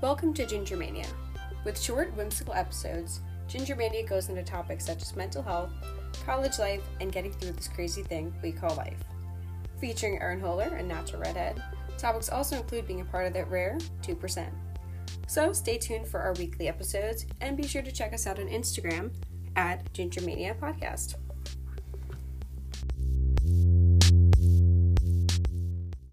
Welcome to Gingermania. With short, whimsical episodes, Gingermania goes into topics such as mental health, college life, and getting through this crazy thing we call life. Featuring Erin Holler, and natural redhead, topics also include being a part of that rare 2%. So stay tuned for our weekly episodes and be sure to check us out on Instagram at Gingermania Podcast.